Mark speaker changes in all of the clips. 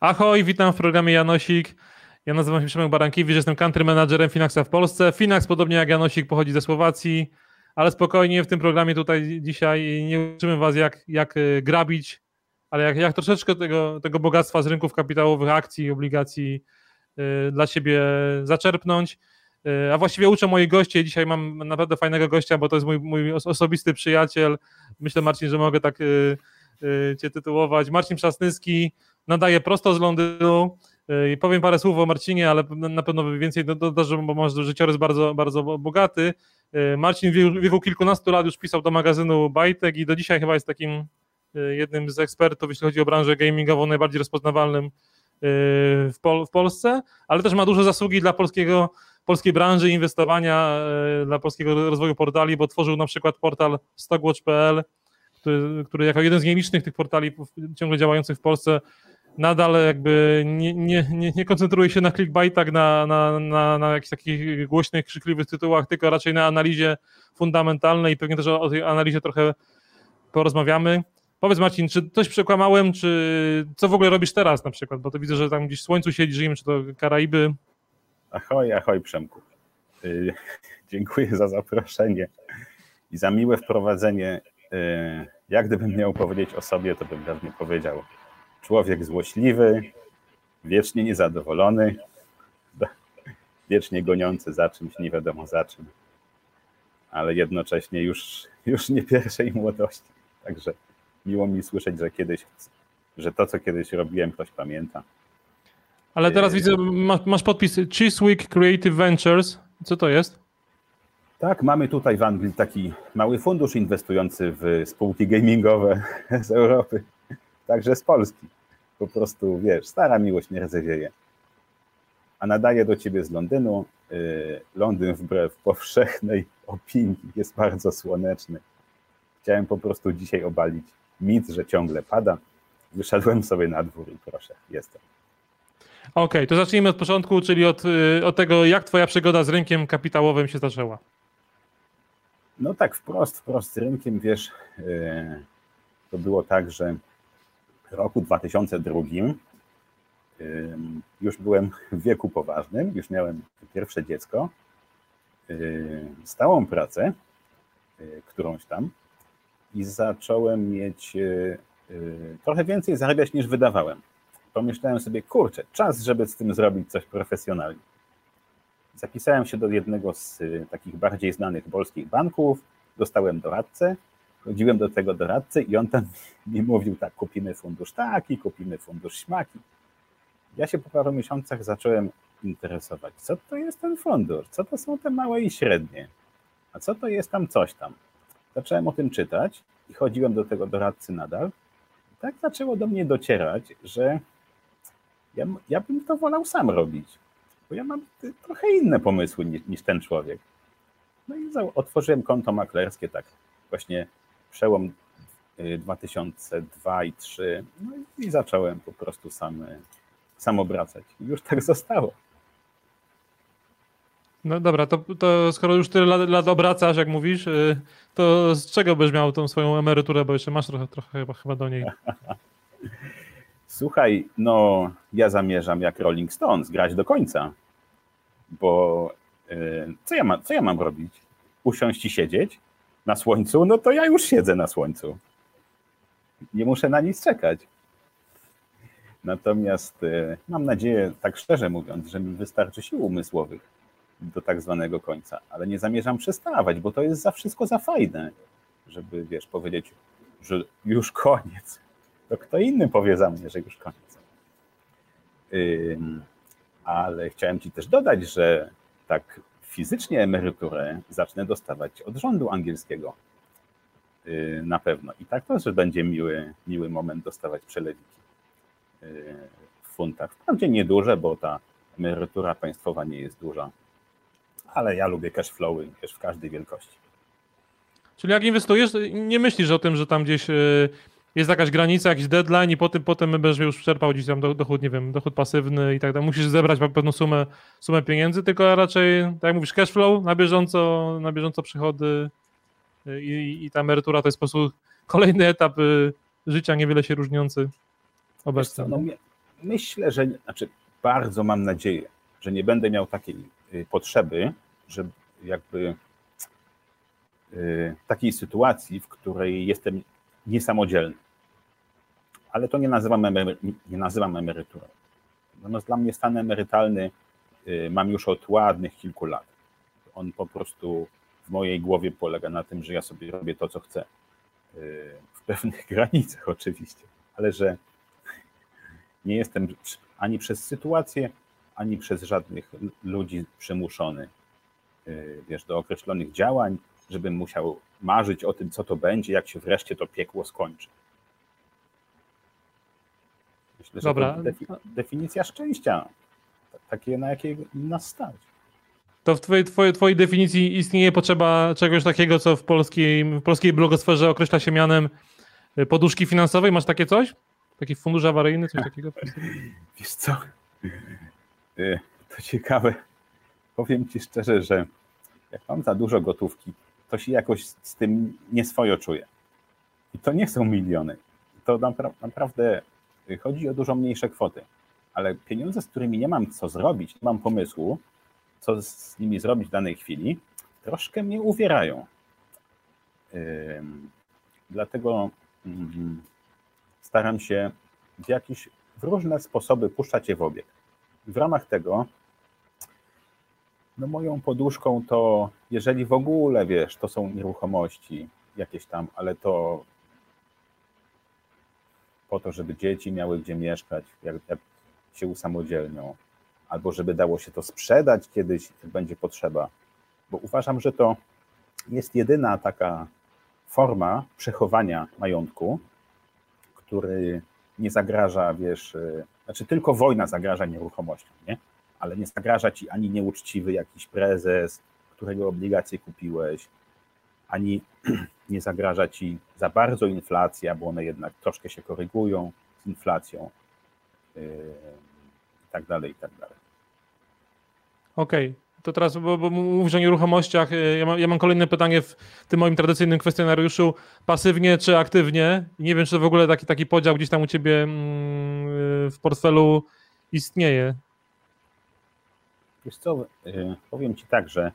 Speaker 1: Ahoj, witam w programie Janosik. Ja nazywam się Przemek Barankiewicz, jestem country managerem Finaxa w Polsce. Finax, podobnie jak Janosik, pochodzi ze Słowacji, ale spokojnie w tym programie tutaj dzisiaj nie uczymy Was jak, jak y, grabić, ale jak, jak troszeczkę tego, tego bogactwa z rynków kapitałowych, akcji, obligacji yy, dla siebie zaczerpnąć. Yy, a właściwie uczę moich gości. Dzisiaj mam naprawdę fajnego gościa, bo to jest mój, mój osobisty przyjaciel. Myślę, Marcin, że mogę tak Cię tytułować. Marcin Przasnyski nadaje prosto z Londynu. I powiem parę słów o Marcinie, ale na pewno więcej dodarzę, bo może życiorys bardzo, bardzo bogaty. Marcin w wieku kilkunastu lat już pisał do magazynu Bajtek i do dzisiaj chyba jest takim jednym z ekspertów, jeśli chodzi o branżę gamingową, najbardziej rozpoznawalnym w, Pol w Polsce, ale też ma duże zasługi dla polskiego, polskiej branży inwestowania, dla polskiego rozwoju portali, bo tworzył na przykład portal stockwatch.pl, który, który jako jeden z nielicznych tych portali ciągle działających w Polsce nadal jakby nie, nie, nie, nie koncentruje się na clickbaitach, na, na, na, na jakichś takich głośnych, krzykliwych tytułach, tylko raczej na analizie fundamentalnej i pewnie też o, tej analizie trochę porozmawiamy. Powiedz Marcin, czy coś przekłamałem, czy co w ogóle robisz teraz na przykład, bo to widzę, że tam gdzieś w słońcu siedzisz, czy to Karaiby.
Speaker 2: Ahoj, ahoj Przemku. Yy, dziękuję za zaproszenie i za miłe wprowadzenie. Yy, jak gdybym miał powiedzieć o sobie, to bym pewnie powiedział człowiek złośliwy, wiecznie niezadowolony, wiecznie goniący za czymś, nie wiadomo za czym, ale jednocześnie już, już nie pierwszej młodości. Także miło mi słyszeć, że kiedyś, że to, co kiedyś robiłem, ktoś pamięta.
Speaker 1: Ale teraz widzę, masz podpis Chiswick Creative Ventures. Co to jest?
Speaker 2: Tak, mamy tutaj w Anglii taki mały fundusz inwestujący w spółki gamingowe z Europy, także z Polski. Po prostu, wiesz, stara miłość nie rdzewieje. A nadaje do ciebie z Londynu. Y, Londyn wbrew powszechnej opinii jest bardzo słoneczny. Chciałem po prostu dzisiaj obalić mit, że ciągle pada. Wyszedłem sobie na dwór i proszę, jestem.
Speaker 1: Okej, okay, to zacznijmy od początku, czyli od, y, od tego, jak twoja przygoda z rynkiem kapitałowym się zaczęła.
Speaker 2: No tak, wprost, wprost z rynkiem, wiesz, y, to było tak, że roku 2002 już byłem w wieku poważnym, już miałem pierwsze dziecko, y, stałą pracę, którąś tam, i zacząłem mieć e, e, trochę więcej zarabiać niż wydawałem. Pomyślałem sobie, kurczę, czas, żeby z tym zrobić coś profesjonalnie. Zapisałem się do jednego z takich bardziej znanych polskich banków, dostałem doradcę, chodziłem do tego doradcy i on tam mi mówił tak, kupimy fundusz taki, kupimy fundusz śmaki. Ja się po paru miesiącach zacząłem interesować, co to jest ten fundusz, co to są te małe i średnie, a co to jest tam coś tam. Zacząłem o tym czytać i chodziłem do tego doradcy nadal. I tak zaczęło do mnie docierać, że ja, ja bym to wolał sam robić, bo ja mam trochę inne pomysły niż, niż ten człowiek. No i otworzyłem konto maklerskie, tak właśnie przełom 2002 y, i 2003, no i, zacząłem po prostu sam, sam obracać. I już tak zostało.
Speaker 1: No dobra, to, to skoro już tyle lat, lat, obracasz, jak mówisz, y, to z czego byś miał tą swoją emeryturę, bo jeszcze masz trochę, trochę chyba, chyba do niej.
Speaker 2: Słuchaj, no ja zamierzam jak Rolling Stones grać do końca, bo y, co ja, ma, co ja mam robić? Usiąść i siedzieć na słońcu? No to ja już siedzę na słońcu. Nie muszę na nic czekać. Natomiast y, mam nadzieję, tak szczerze mówiąc, że mi wystarczy sił umysłowych, do tak zwanego końca, ale nie zamierzam przestawać, bo to jest za wszystko za fajne, żeby, wiesz, powiedzieć, że już koniec. To kto inny powie za mnie, że już koniec. ale chciałem Ci też dodać, że tak fizycznie emeryturę zacznę dostawać od rządu angielskiego. Yy, na pewno. I tak to, że będzie miły, miły moment dostawać przelewiki yy, w funtach. Wprawdzie nieduże, bo ta emerytura państwowa nie jest duża, ale ja lubię cash flowy też w każdej wielkości.
Speaker 1: Czyli jak inwestujesz, nie myślisz o tym, że tam gdzieś e, jest jakaś granica, jakiś deadline i potem, potem będziesz już czerpał gdzieś tam dochód, nie wiem, dochód pasywny i tak dalej. Musisz zebrać pewną sumę, sumę pieniędzy, tylko raczej, tak jak mówisz, cash flow, na bieżąco, na bieżąco przychody e, i, i ta emerytura to jest po prostu kolejny etap e, życia niewiele się różniący obecnie.
Speaker 2: No, myślę, że, znaczy bardzo mam nadzieję, że nie będę miał takiej y, potrzeby, że jakby y, takiej sytuacji, w której jestem niesamodzielny. Ale to nie nazywam, emery, nie nazywam emeryturą. Natomiast dla mnie stan emerytalny y, mam już od ładnych kilku lat. On po prostu w mojej głowie polega na tym, że ja sobie robię to, co chcę. W pewnych granicach oczywiście, ale że nie jestem ani przez sytuację, ani przez żadnych ludzi przymuszony, y, wiesz, do określonych działań, żebym musiał marzyć o tym, co to będzie, jak się wreszcie to piekło skończy. Myślę, Dobra. to definicja szczęścia, takie, na jakiej nas stać.
Speaker 1: To w twojej, twojej, twojej definicji istnieje potrzeba czegoś takiego, co w polskiej, w polskiej blogosferze określa się mianem y, poduszki finansowej. Masz takie coś? Taki fundusz awaryjny, coś takiego?
Speaker 2: Wiesz co? Y, to ciekawe. Powiem ci szczerze, że jak mam za dużo gotówki, to się jakoś z tym nieswojo czuję. I to nie są miliony. To napra naprawdę chodzi o dużo mniejsze kwoty. Ale pieniądze, z którymi nie mam co zrobić, nie mam pomysłu, co z nimi zrobić w danej chwili, troszkę mnie uwierają. Dlatego yy, staram się w jakieś w różne sposoby puszczać je w obieg. W ramach tego, no moją poduszką to, jeżeli w ogóle wiesz, to są nieruchomości jakieś tam, ale to po to, żeby dzieci miały gdzie mieszkać, jak, jak się usamodzielnią, albo żeby dało się to sprzedać kiedyś, jak będzie potrzeba. Bo uważam, że to jest jedyna taka forma przechowania majątku, który nie zagraża, wiesz, y, znaczy tylko wojna zagraża nieruchomościom, nie? ale nie zagraża ci ani nieuczciwy jakiś prezes, którego obligacje kupiłeś, ani nie zagraża ci za bardzo inflacja, bo one jednak troszkę się korygują z inflacją yy, i tak dalej, i tak dalej.
Speaker 1: Okej, okay to teraz, bo, bo mówisz o nieruchomościach, y, ja mam, ja mam, kolejne pytanie w tym moim tradycyjnym kwestionariuszu, pasywnie czy aktywnie? Nie wiem, czy w ogóle taki, taki podział gdzieś tam u ciebie mm, y, w portfelu istnieje.
Speaker 2: Wiesz co, y, powiem ci tak, że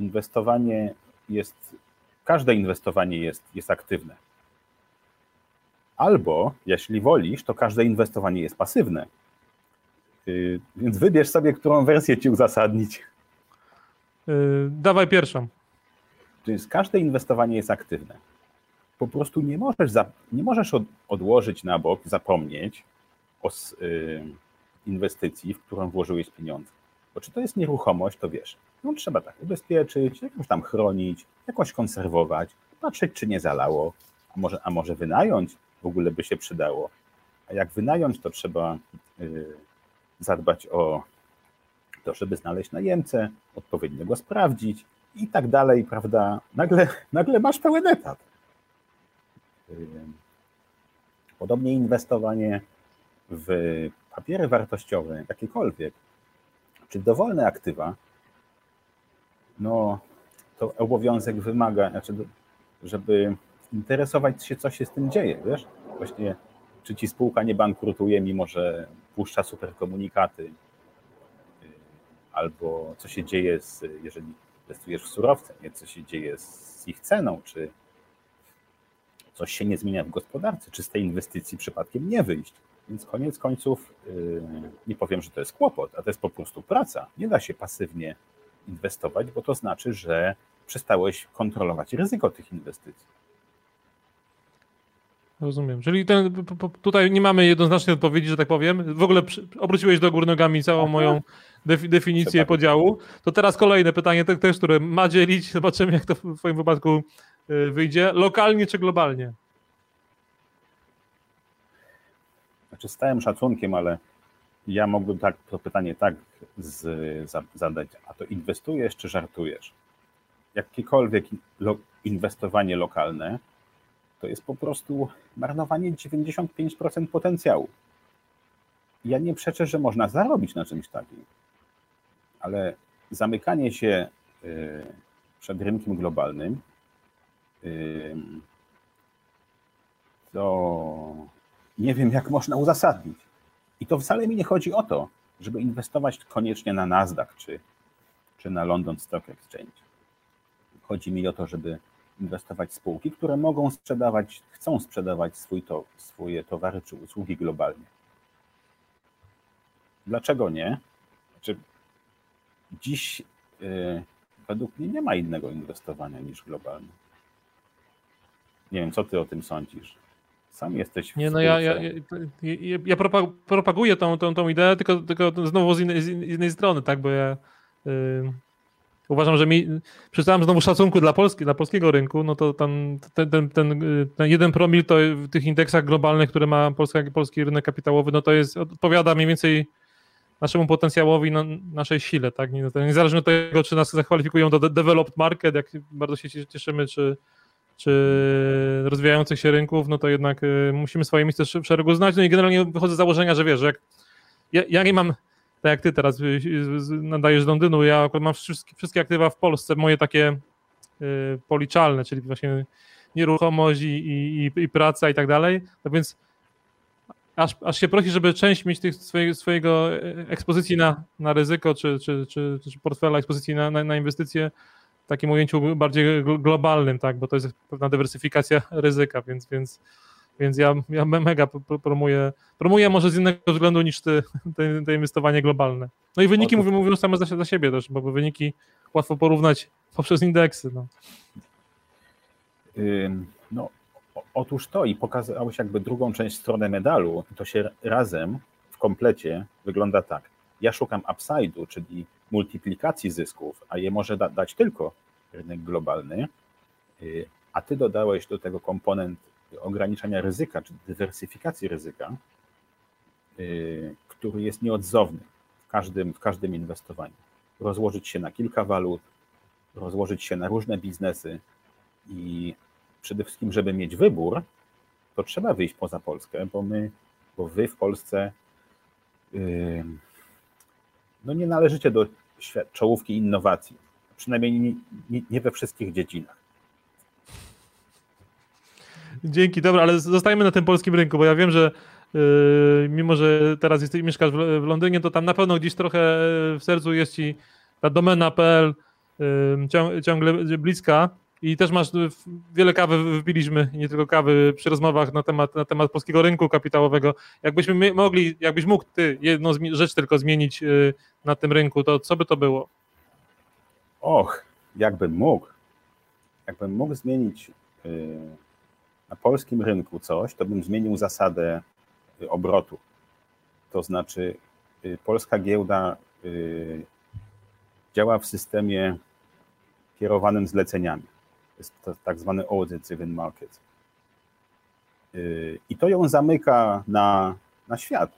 Speaker 2: inwestowanie jest, każde inwestowanie jest, jest aktywne. Albo, jeśli wolisz, to każde inwestowanie jest pasywne Y, więc wybierz sobie, którą wersję ci uzasadnić.
Speaker 1: Yy, dawaj pierwszą.
Speaker 2: Więc każde inwestowanie jest aktywne. Po prostu nie możesz, za, nie możesz od, odłożyć na bok, zapomnieć o yy, inwestycji, w którą włożyłeś pieniądze. Bo czy to jest nieruchomość, to wiesz, no trzeba tak ubezpieczyć, jakoś tam chronić, jakoś konserwować, patrzeć, czy nie zalało, a może, a może wynająć w ogóle by się przydało. A jak wynająć, to trzeba yy, zadbać o to, żeby znaleźć najemcę, odpowiednio go sprawdzić i tak dalej, prawda? Nagle, nagle masz pełen etat. Podobnie inwestowanie w papiery wartościowe, jakiekolwiek, czy dowolne aktywa, no to obowiązek wymaga, znaczy, żeby interesować się, co się z tym dzieje, wiesz? Właśnie czy ci spółka nie bankrutuje, mimo że puszcza super komunikaty, y, albo co się dzieje, z, jeżeli inwestujesz w surowce, nie? co się dzieje z ich ceną, czy coś się nie zmienia w gospodarce, czy z tej inwestycji przypadkiem nie wyjść. Więc koniec końców y, nie powiem, że to jest kłopot, a to jest po prostu praca. Nie da się pasywnie inwestować, bo to znaczy, że przestałeś kontrolować ryzyko tych inwestycji.
Speaker 1: Rozumiem. Czyli ten, tutaj nie mamy jednoznacznej odpowiedzi, że tak powiem. W ogóle obróciłeś do góry nogami całą moją definicję podziału. To teraz kolejne pytanie, też, które ma dzielić. Zobaczymy, jak to w Twoim wypadku y, wyjdzie. Lokalnie czy globalnie?
Speaker 2: Znaczy, z całym szacunkiem, ale ja mógłbym tak, to pytanie tak z, zadać. A to inwestujesz czy żartujesz? Jakiekolwiek lo, inwestowanie lokalne to jest po prostu marnowanie 95% potencjału. Ja nie przeczę, że można zarobić na czymś takim, ale zamykanie się y, przed rynkiem globalnym y, to nie wiem, jak można uzasadnić. I to wcale mi nie chodzi o to, żeby inwestować koniecznie na Nasdaq czy, czy na London Stock Exchange. Chodzi mi o to, żeby inwestować w spółki, które mogą sprzedawać, chcą sprzedawać swój to, swoje towary czy usługi globalnie. Dlaczego nie? Znaczy, dziś yy, według mnie nie ma innego inwestowania niż globalne. Nie wiem, co ty o tym sądzisz. Sam jesteś w
Speaker 1: Nie, no ja, ja, ja, ja propaguję tą, tą, tą ideę, tylko, tylko znowu z innej, z innej strony, tak, bo ja yy, uważam, że mi, przy całym znowu szacunku dla Polski, dla polskiego rynku, no to ten, ten, ten, ten, ten jeden promil to w tych indeksach globalnych, które ma Polska, polski rynek kapitałowy, no to jest, odpowiada mniej więcej naszemu potencjałowi, na, naszej sile, tak? Niezależnie od tego, czy nas zakwalifikują do developed market, jak bardzo się cieszymy, czy, czy rozwijających się rynków, no to jednak y, musimy swoje miejsce w szeregu znać. No i generalnie wychodzę z założenia, że wiesz, że jak ja, ja nie mam, tak jak ty teraz y, nadajesz z Londynu, ja mam wszystkie, wszystkie aktywa w Polsce, moje takie y, policzalne, czyli właśnie nieruchomość i, i, i praca i tak dalej, no więc aż, aż się prosi, żeby część mieć tych swojego, swojego ekspozycji na, na ryzyko, czy, czy, czy, czy portfela ekspozycji na, na, na inwestycje takim ujęciu bardziej globalnym, tak, bo to jest pewna dywersyfikacja ryzyka, więc, więc, więc ja, ja mega promuję, promuję może z innego względu niż ty, te, te inwestowanie globalne. No i wyniki mówią, mówią same za, za siebie też, bo wyniki łatwo porównać poprzez indeksy. No.
Speaker 2: No, Otóż to i pokazałeś jakby drugą część strony medalu, to się razem w komplecie wygląda tak. Ja szukam upside'u, czyli multiplikacji zysków, a je może da dać tylko rynek globalny, y, a ty dodałeś do tego komponent ograniczenia ryzyka, czy dywersyfikacji ryzyka, y, który jest nieodzowny w każdym, w każdym inwestowaniu. Rozłożyć się na kilka walut, rozłożyć się na różne biznesy i przede wszystkim, żeby mieć wybór, to trzeba wyjść poza Polskę, bo my, bo wy w Polsce yy, no nie należycie do czołówki innowacji, przynajmniej nie, nie, we wszystkich dziedzinach.
Speaker 1: Dzięki, dobra, ale zostajemy na tym polskim rynku, bo ja wiem, że yy, mimo, że teraz jesteś, mieszkasz w, w, Londynie, to tam na pewno gdzieś trochę w sercu jest ci ta domena.pl yy, ciągle bliska. I też masz wiele kawy wypiliśmy, nie tylko kawy przy rozmowach na temat, na temat polskiego rynku kapitałowego. Jakbyśmy mogli, jakbyś mógł ty jedną rzecz tylko zmienić y, na tym rynku, to co by to było?
Speaker 2: Och, jakbym mógł. Jakbym mógł zmienić y, na polskim rynku coś, to bym zmienił zasadę y, obrotu. To znaczy, polska giełda działa w systemie kierowanym zleceniami jest to tak zwany audit driven market. Y, I to ją zamyka na, na świat.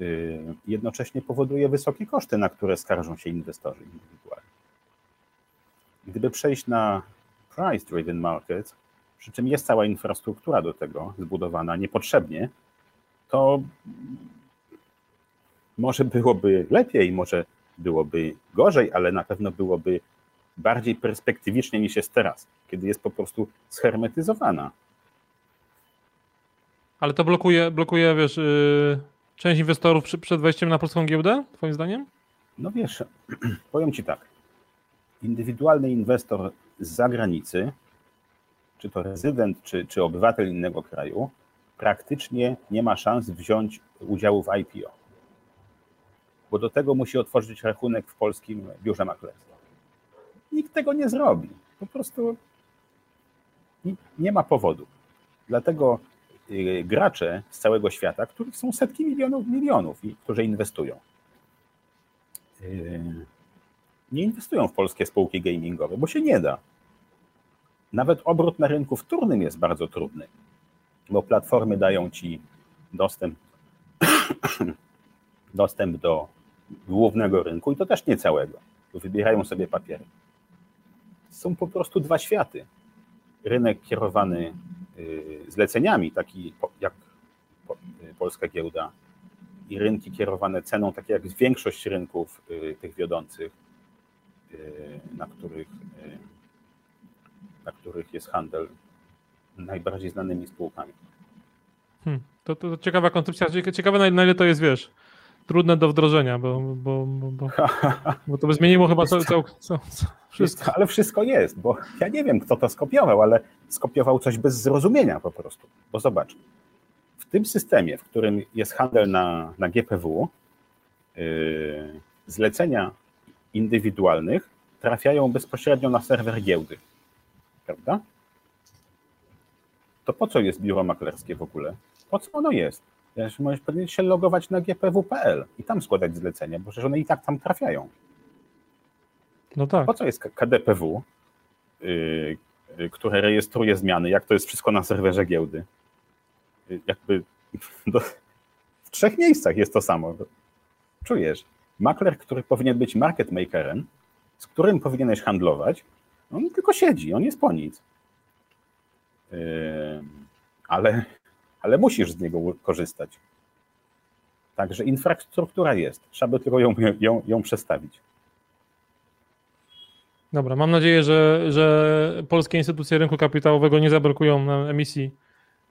Speaker 2: Y, jednocześnie powoduje wysokie koszty, na które skarżą się inwestorzy indywidualni. Gdyby przejść na price driven market, przy czym jest cała infrastruktura do tego zbudowana niepotrzebnie, to może byłoby lepiej, może byłoby gorzej, ale na pewno byłoby bardziej perspektywicznie niż jest teraz, kiedy jest po prostu schermetyzowana.
Speaker 1: Ale to blokuje, blokuje wiesz, yy, część inwestorów przy, przed wejściem na polską giełdę, twoim zdaniem?
Speaker 2: No wiesz, powiem ci tak. Indywidualny inwestor z zagranicy, czy to rezydent, czy, czy obywatel innego kraju, praktycznie nie ma szans wziąć udziału w IPO. Bo do tego musi otworzyć rachunek w polskim biurze maklerskim. Nikt tego nie zrobi. Po prostu nie ma powodu. Dlatego y, gracze z całego świata, których są setki milionów, milionów i którzy inwestują, y, nie inwestują w polskie spółki gamingowe, bo się nie da. Nawet obrót na rynku wtórnym jest bardzo trudny, bo platformy dają ci dostęp, dostęp do głównego rynku i to też nie całego. Wybierają sobie papiery są po prostu dwa światy. Rynek kierowany y, zleceniami, taki jak y, polska giełda, i rynki kierowane ceną, takie jak większość rynków y, tych wiodących, na których, na których jest handel najbardziej znanymi spółkami.
Speaker 1: Hmm. To, to, to ciekawa koncepcja, ciekawe na, na ile to jest, wiesz, trudne do wdrożenia, bo, bo, bo, bo, bo to by zmieniło chyba co, co, co,
Speaker 2: wszystko. Ale wszystko jest, bo ja nie wiem, kto to skopiował, ale skopiował coś bez zrozumienia po prostu. Bo zobacz, w tym systemie, w którym jest handel na, na GPW, yy, zlecenia indywidualnych trafiają bezpośrednio na serwer giełdy. Prawda? To po co jest biuro maklerskie w ogóle? Po co ono jest? Możesz powinien się logować na gpw.pl i tam składać zlecenia, bo przecież one i tak tam trafiają.
Speaker 1: No tak.
Speaker 2: Po co jest KDPW, yy, yy, które rejestruje zmiany, jak to jest wszystko na serwerze giełdy? Yy, jakby do, w trzech miejscach jest to samo. Czujesz? Makler, który powinien być market makerem, z którym powinieneś handlować, on tylko siedzi, on jest po nic. Yy, ale ale musisz z niego korzystać. Także infrastruktura jest, trzeba by tylko ją, ją, ją przestawić.
Speaker 1: Dobra, mam nadzieję, że, że polskie instytucje rynku kapitałowego nie zablokują na emisji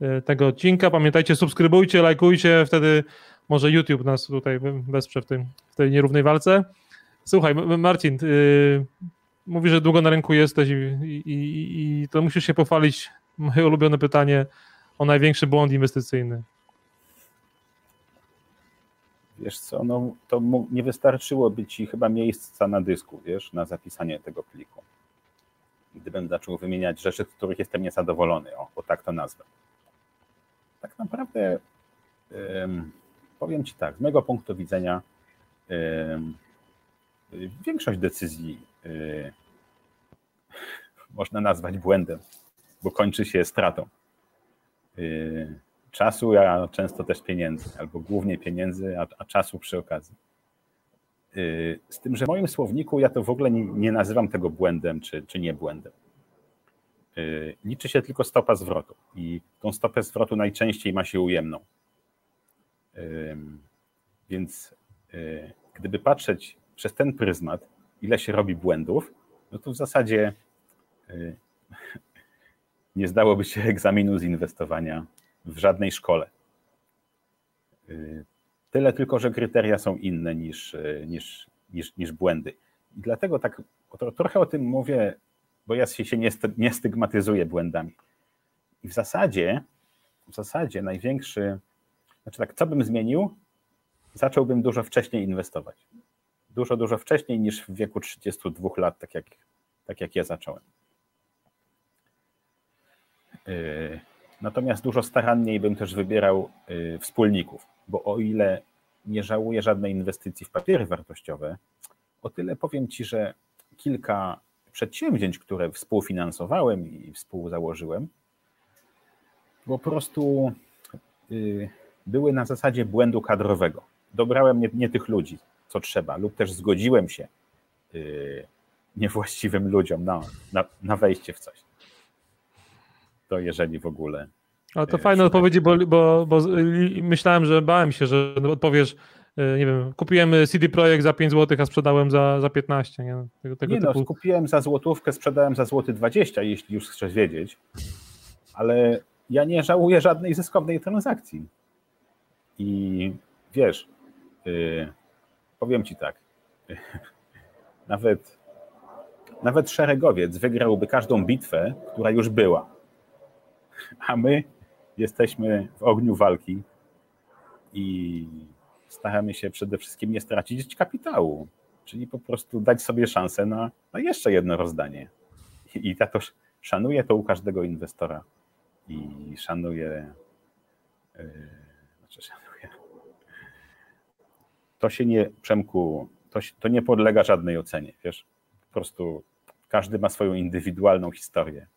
Speaker 1: e, tego odcinka. Pamiętajcie, subskrybujcie, lajkujcie, wtedy może YouTube nas tutaj wesprze w, tym, w tej nierównej walce. Słuchaj, Marcin, yy, mówisz, że długo na rynku jesteś i, i, i to musisz się pochwalić. Moje ulubione pytanie, o największy błąd inwestycyjny?
Speaker 2: Wiesz co, no to nie wystarczyłoby ci chyba miejsca na dysku, wiesz, na zapisanie tego pliku. Gdybym zaczął wymieniać rzeczy, z których jestem niezadowolony, o, bo tak to nazwę. Tak naprawdę um, powiem ci tak, z mojego punktu widzenia um, większość decyzji um, można nazwać błędem, bo kończy się stratą. Y, czasu, a często też pieniędzy, albo głównie pieniędzy, a, a czasu przy okazji. Y, z tym, że w moim słowniku ja to w ogóle nie, nazywam tego błędem czy, czy nie błędem. Y, liczy się tylko stopa zwrotu i tą stopę zwrotu najczęściej ma się ujemną. Więc gdyby patrzeć przez ten pryzmat, ile się robi błędów, no to w zasadzie nie zdałoby się egzaminu z inwestowania w żadnej szkole. Y, tyle tylko, że kryteria są inne niż, y, niż, niż, niż błędy. I dlatego tak trochę o tym mówię, bo ja się nie, nie stygmatyzuję błędami. I w zasadzie, w zasadzie największy, znaczy tak, co bym zmienił? Zacząłbym dużo wcześniej inwestować. Dużo, dużo wcześniej niż w wieku 32 lat, tak jak, tak jak ja zacząłem. Y, natomiast dużo staranniej bym też wybierał y, wspólników, bo o ile nie żałuję żadnej inwestycji w papiery wartościowe, o tyle powiem Ci, że kilka przedsięwzięć, które współfinansowałem i współzałożyłem, po prostu y, były na zasadzie błędu kadrowego. Dobrałem nie, nie tych ludzi, co trzeba, lub też zgodziłem się niewłaściwym ludziom na, na, na wejście w coś to jeżeli w ogóle.
Speaker 1: A to fajne odpowiedzi, bo, bo, bo myślałem, że bałem się, że odpowiesz, e, nie wiem, kupiłem CD Projekt za 5 zł, a sprzedałem za, za 15. Nie,
Speaker 2: tego, tego nie no, typu... no, kupiłem za złotówkę, sprzedałem za złoty 20, jeśli już chcesz wiedzieć, ale ja nie żałuję żadnej zyskownej transakcji. I wiesz, yy, powiem ci tak, nawet, nawet szeregowiec wygrałby każdą bitwę, która już była a my jesteśmy w ogniu walki i staramy się przede wszystkim nie stracić kapitału, czyli po prostu dać sobie szansę na, na jeszcze jedno rozdanie. I, ja to szanuję to u każdego inwestora i szanuję, yy, znaczy szanuję. To się nie, Przemku, to, to nie podlega żadnej ocenie, wiesz, po prostu każdy ma swoją indywidualną historię,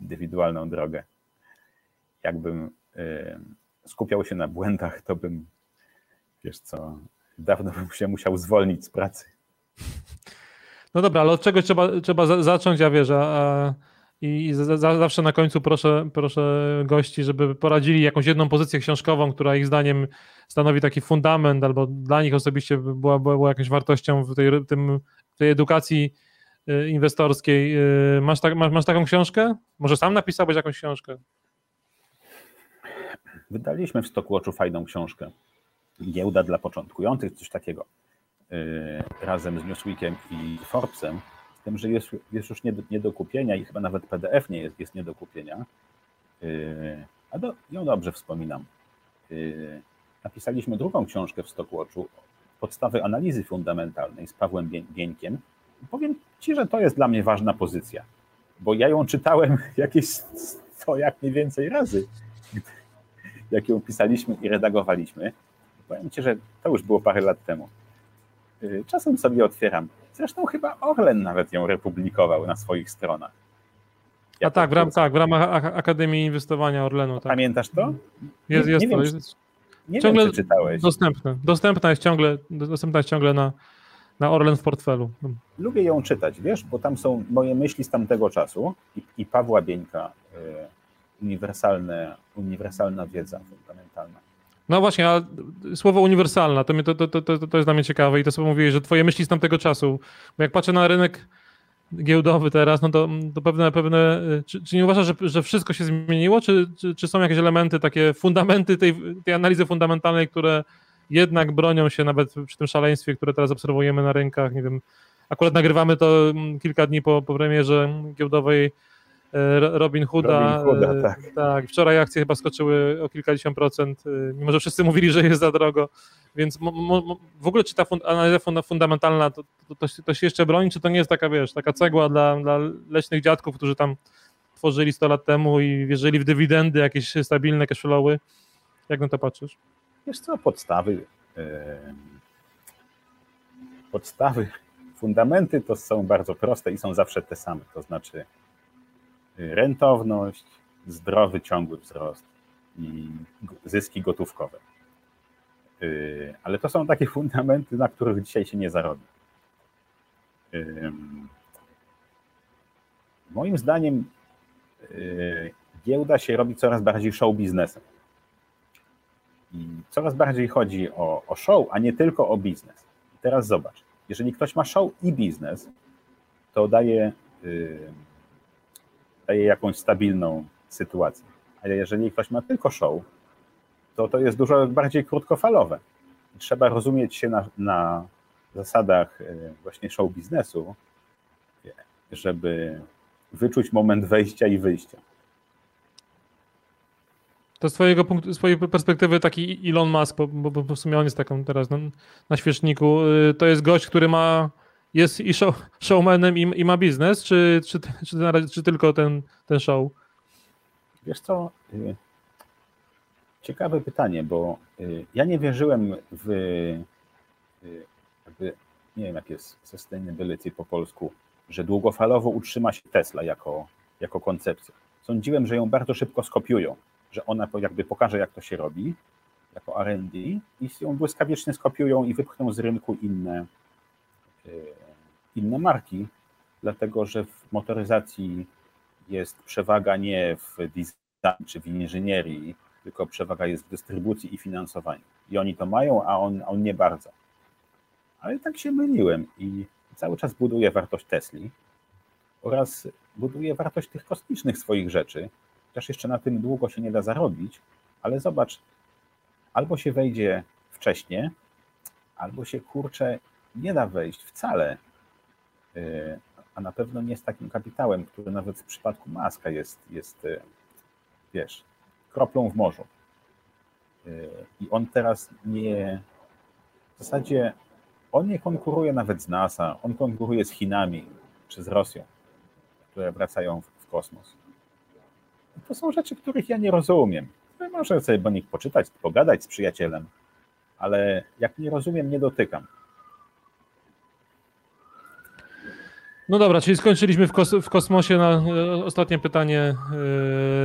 Speaker 2: indywidualną drogę jakbym y, skupiał się na błędach, to bym, wiesz co, dawno bym się musiał zwolnić z pracy.
Speaker 1: No dobra, ale od czegoś trzeba, trzeba zacząć, ja wierzę. A, I za, zawsze na końcu proszę, proszę gości, żeby poradzili jakąś jedną pozycję książkową, która ich zdaniem stanowi taki fundament, albo dla nich osobiście była, była jakąś wartością w tej, tym, tej edukacji y, inwestorskiej. Y, masz, tak, masz, masz taką książkę? Może sam napisałbyś jakąś książkę?
Speaker 2: Wydaliśmy w Stockwatchu fajną książkę. Giełda dla początkujących, coś takiego. Razem z Newsweekiem i Forbesem. Z tym, że jest, jest już nie do, nie do kupienia i chyba nawet PDF nie jest, jest nie do kupienia. A do, ją dobrze wspominam. Napisaliśmy drugą książkę w Stockwatchu, podstawy analizy fundamentalnej z Pawłem Bieńkiem. Powiem Ci, że to jest dla mnie ważna pozycja, bo ja ją czytałem jakieś co jak mniej więcej razy, jak ją pisaliśmy i redagowaliśmy. Powiem Ci, że to już było parę lat temu. Y, czasem sobie otwieram. Zresztą chyba Orlen nawet ją republikował na swoich stronach.
Speaker 1: Ja A tak, w, ram, tak, w ramach Akademii Inwestowania Orlenu. Tak.
Speaker 2: Pamiętasz to?
Speaker 1: Jest,
Speaker 2: nie,
Speaker 1: jest
Speaker 2: nie
Speaker 1: to.
Speaker 2: Wiem,
Speaker 1: jest,
Speaker 2: nie ciągle wiem, czy czytałeś.
Speaker 1: Dostępne. Dostępna jest ciągle, dostępna jest ciągle na, na Orlen w portfelu.
Speaker 2: Lubię ją czytać, wiesz, bo tam są moje myśli z tamtego czasu i, i Pawła Bieńka, y, uniwersalne, uniwersalna wiedza fundamentalna.
Speaker 1: No właśnie, a słowo uniwersalna, to, to, to, to, to jest dla mnie ciekawe i to sobie mówiłeś, że twoje myśli z tamtego czasu, bo jak patrzę na rynek giełdowy teraz, no to, to pewne, pewne czy, czy nie uważasz, że, że wszystko się zmieniło, czy, czy, czy są jakieś elementy, takie fundamenty tej, tej analizy fundamentalnej, które jednak bronią się nawet przy tym szaleństwie, które teraz obserwujemy na rynkach, nie wiem, akurat nagrywamy to kilka dni po, po premierze giełdowej Robin Hooda.
Speaker 2: Robin Hooda e, tak.
Speaker 1: tak. Wczoraj akcje chyba skoczyły o kilkadziesiąt procent, e, mimo że wszyscy mówili, że jest za drogo. Więc w ogóle czy ta analiza fundamentalna to, to, to, to, się jeszcze broni, czy to nie jest taka, wiesz, taka cegła dla, dla leśnych dziadków, którzy tam tworzyli 100 lat temu i wierzyli w dywidendy, jakieś stabilne cashflowy? Jak na to patrzysz?
Speaker 2: Wiesz co, podstawy yy, podstawy, fundamenty to są bardzo proste i są zawsze te same, to znaczy rentowność, zdrowy, ciągły wzrost i zyski gotówkowe. Y, ale to są takie fundamenty, na których dzisiaj się nie zarobi. Moim zdaniem y, giełda się robi coraz bardziej show biznesem. I coraz bardziej chodzi o, o show, a nie tylko o biznes. Teraz zobacz, jeżeli ktoś ma show i biznes, to daje daje jakąś stabilną sytuację. Ale jeżeli ktoś ma tylko show, to to jest dużo bardziej krótkofalowe. Trzeba rozumieć się na, na zasadach e, właśnie show biznesu, żeby wyczuć moment wejścia i wyjścia.
Speaker 1: To z twojego punktu, z twojej perspektywy taki Elon Musk, bo, bo, bo w sumie on jest taką teraz na, na świeczniku, y, to jest gość, który ma jest i show, showmanem i, i, ma biznes, czy, czy, czy, czy, tylko ten, ten show?
Speaker 2: Wiesz co, y, ciekawe pytanie, bo y, ja nie wierzyłem w y, nie wiem jak jest sustainability po polsku, że długofalowo utrzyma się Tesla jako, jako koncepcja. Sądziłem, że ją bardzo szybko skopiują, że ona jakby pokaże jak to się robi jako R&D i ją błyskawicznie skopiują i wypchną z rynku inne inne marki, dlatego że w motoryzacji jest przewaga nie w design czy w inżynierii, tylko przewaga jest w dystrybucji i finansowaniu. I oni to mają, a on, a on nie bardzo. Ale tak się myliłem i cały czas buduję wartość Tesli oraz buduję wartość tych kosmicznych swoich rzeczy. Też jeszcze na tym długo się nie da zarobić, ale zobacz, albo się wejdzie wcześniej, albo się kurczę nie da wejść wcale, a na pewno nie z takim kapitałem, który nawet w przypadku Maska jest, jest e, wiesz, kroplą w morzu. E, I on teraz nie, w zasadzie on nie konkuruje nawet z NASA, on konkuruje z Chinami czy z Rosją, które wracają w, w kosmos. I to są rzeczy, których ja nie rozumiem. Może sobie o nich poczytać, pogadać z przyjacielem, ale jak nie rozumiem, nie dotykam.
Speaker 1: No dobra, czyli skończyliśmy w, kos w kosmosie. Na, e, ostatnie pytanie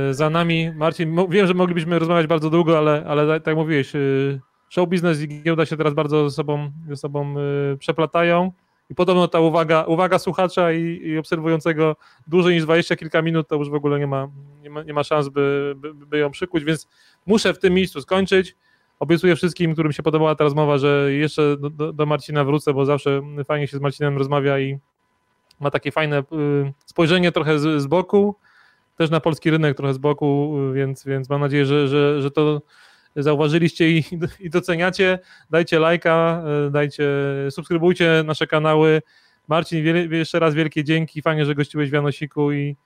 Speaker 1: yy, za nami. Marcin, wiem, że moglibyśmy rozmawiać bardzo długo, ale, ale tak jak mówiłeś, yy, show biznes i giełda się teraz bardzo ze sobą, ze sobą yy, przeplatają. I podobno ta uwaga, uwaga słuchacza i, i, obserwującego dłużej niż 20 kilka minut, to już w ogóle nie ma, nie ma, nie ma szans, by, by, by ją przykuć, więc muszę w tym miejscu skończyć. Obiecuję wszystkim, którym się podobała ta rozmowa, że jeszcze do, do Marcina wrócę, bo zawsze fajnie się z Marcinem rozmawia i ma takie fajne y, spojrzenie trochę z, z boku, też na polski rynek trochę z boku, więc, więc mam nadzieję, że, że, że to zauważyliście i, i doceniacie. Dajcie lajka, dajcie, subskrybujcie nasze kanały. Marcin, jeszcze raz wielkie dzięki, fajnie, że gościłeś w Janosiku i,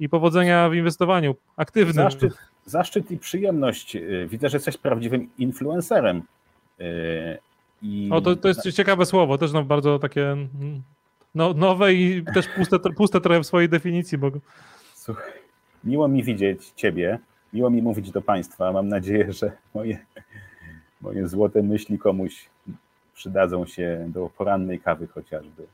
Speaker 1: i powodzenia w inwestowaniu aktywnym.
Speaker 2: Zaszczyt, zaszczyt i przyjemność. Widzę, że jesteś prawdziwym influencerem.
Speaker 1: I... O, to, to jest ciekawe słowo, też no, bardzo takie no, nowe i też puste, puste trochę w swojej definicji. Bo...
Speaker 2: Słuchaj, miło mi widzieć Ciebie, miło mi mówić do Państwa. Mam nadzieję, że moje, moje złote myśli komuś przydadzą się do porannej kawy chociażby.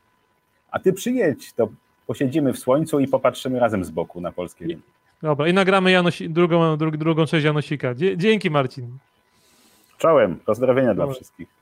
Speaker 2: A Ty przyjedź, to posiedzimy w słońcu i popatrzymy razem z boku na polskie rynki.
Speaker 1: Dobra, i nagramy Janosi, drugą, drugą część Janosika. Dzięki Marcin.
Speaker 2: Czołem, pozdrowienia Dobra. dla wszystkich.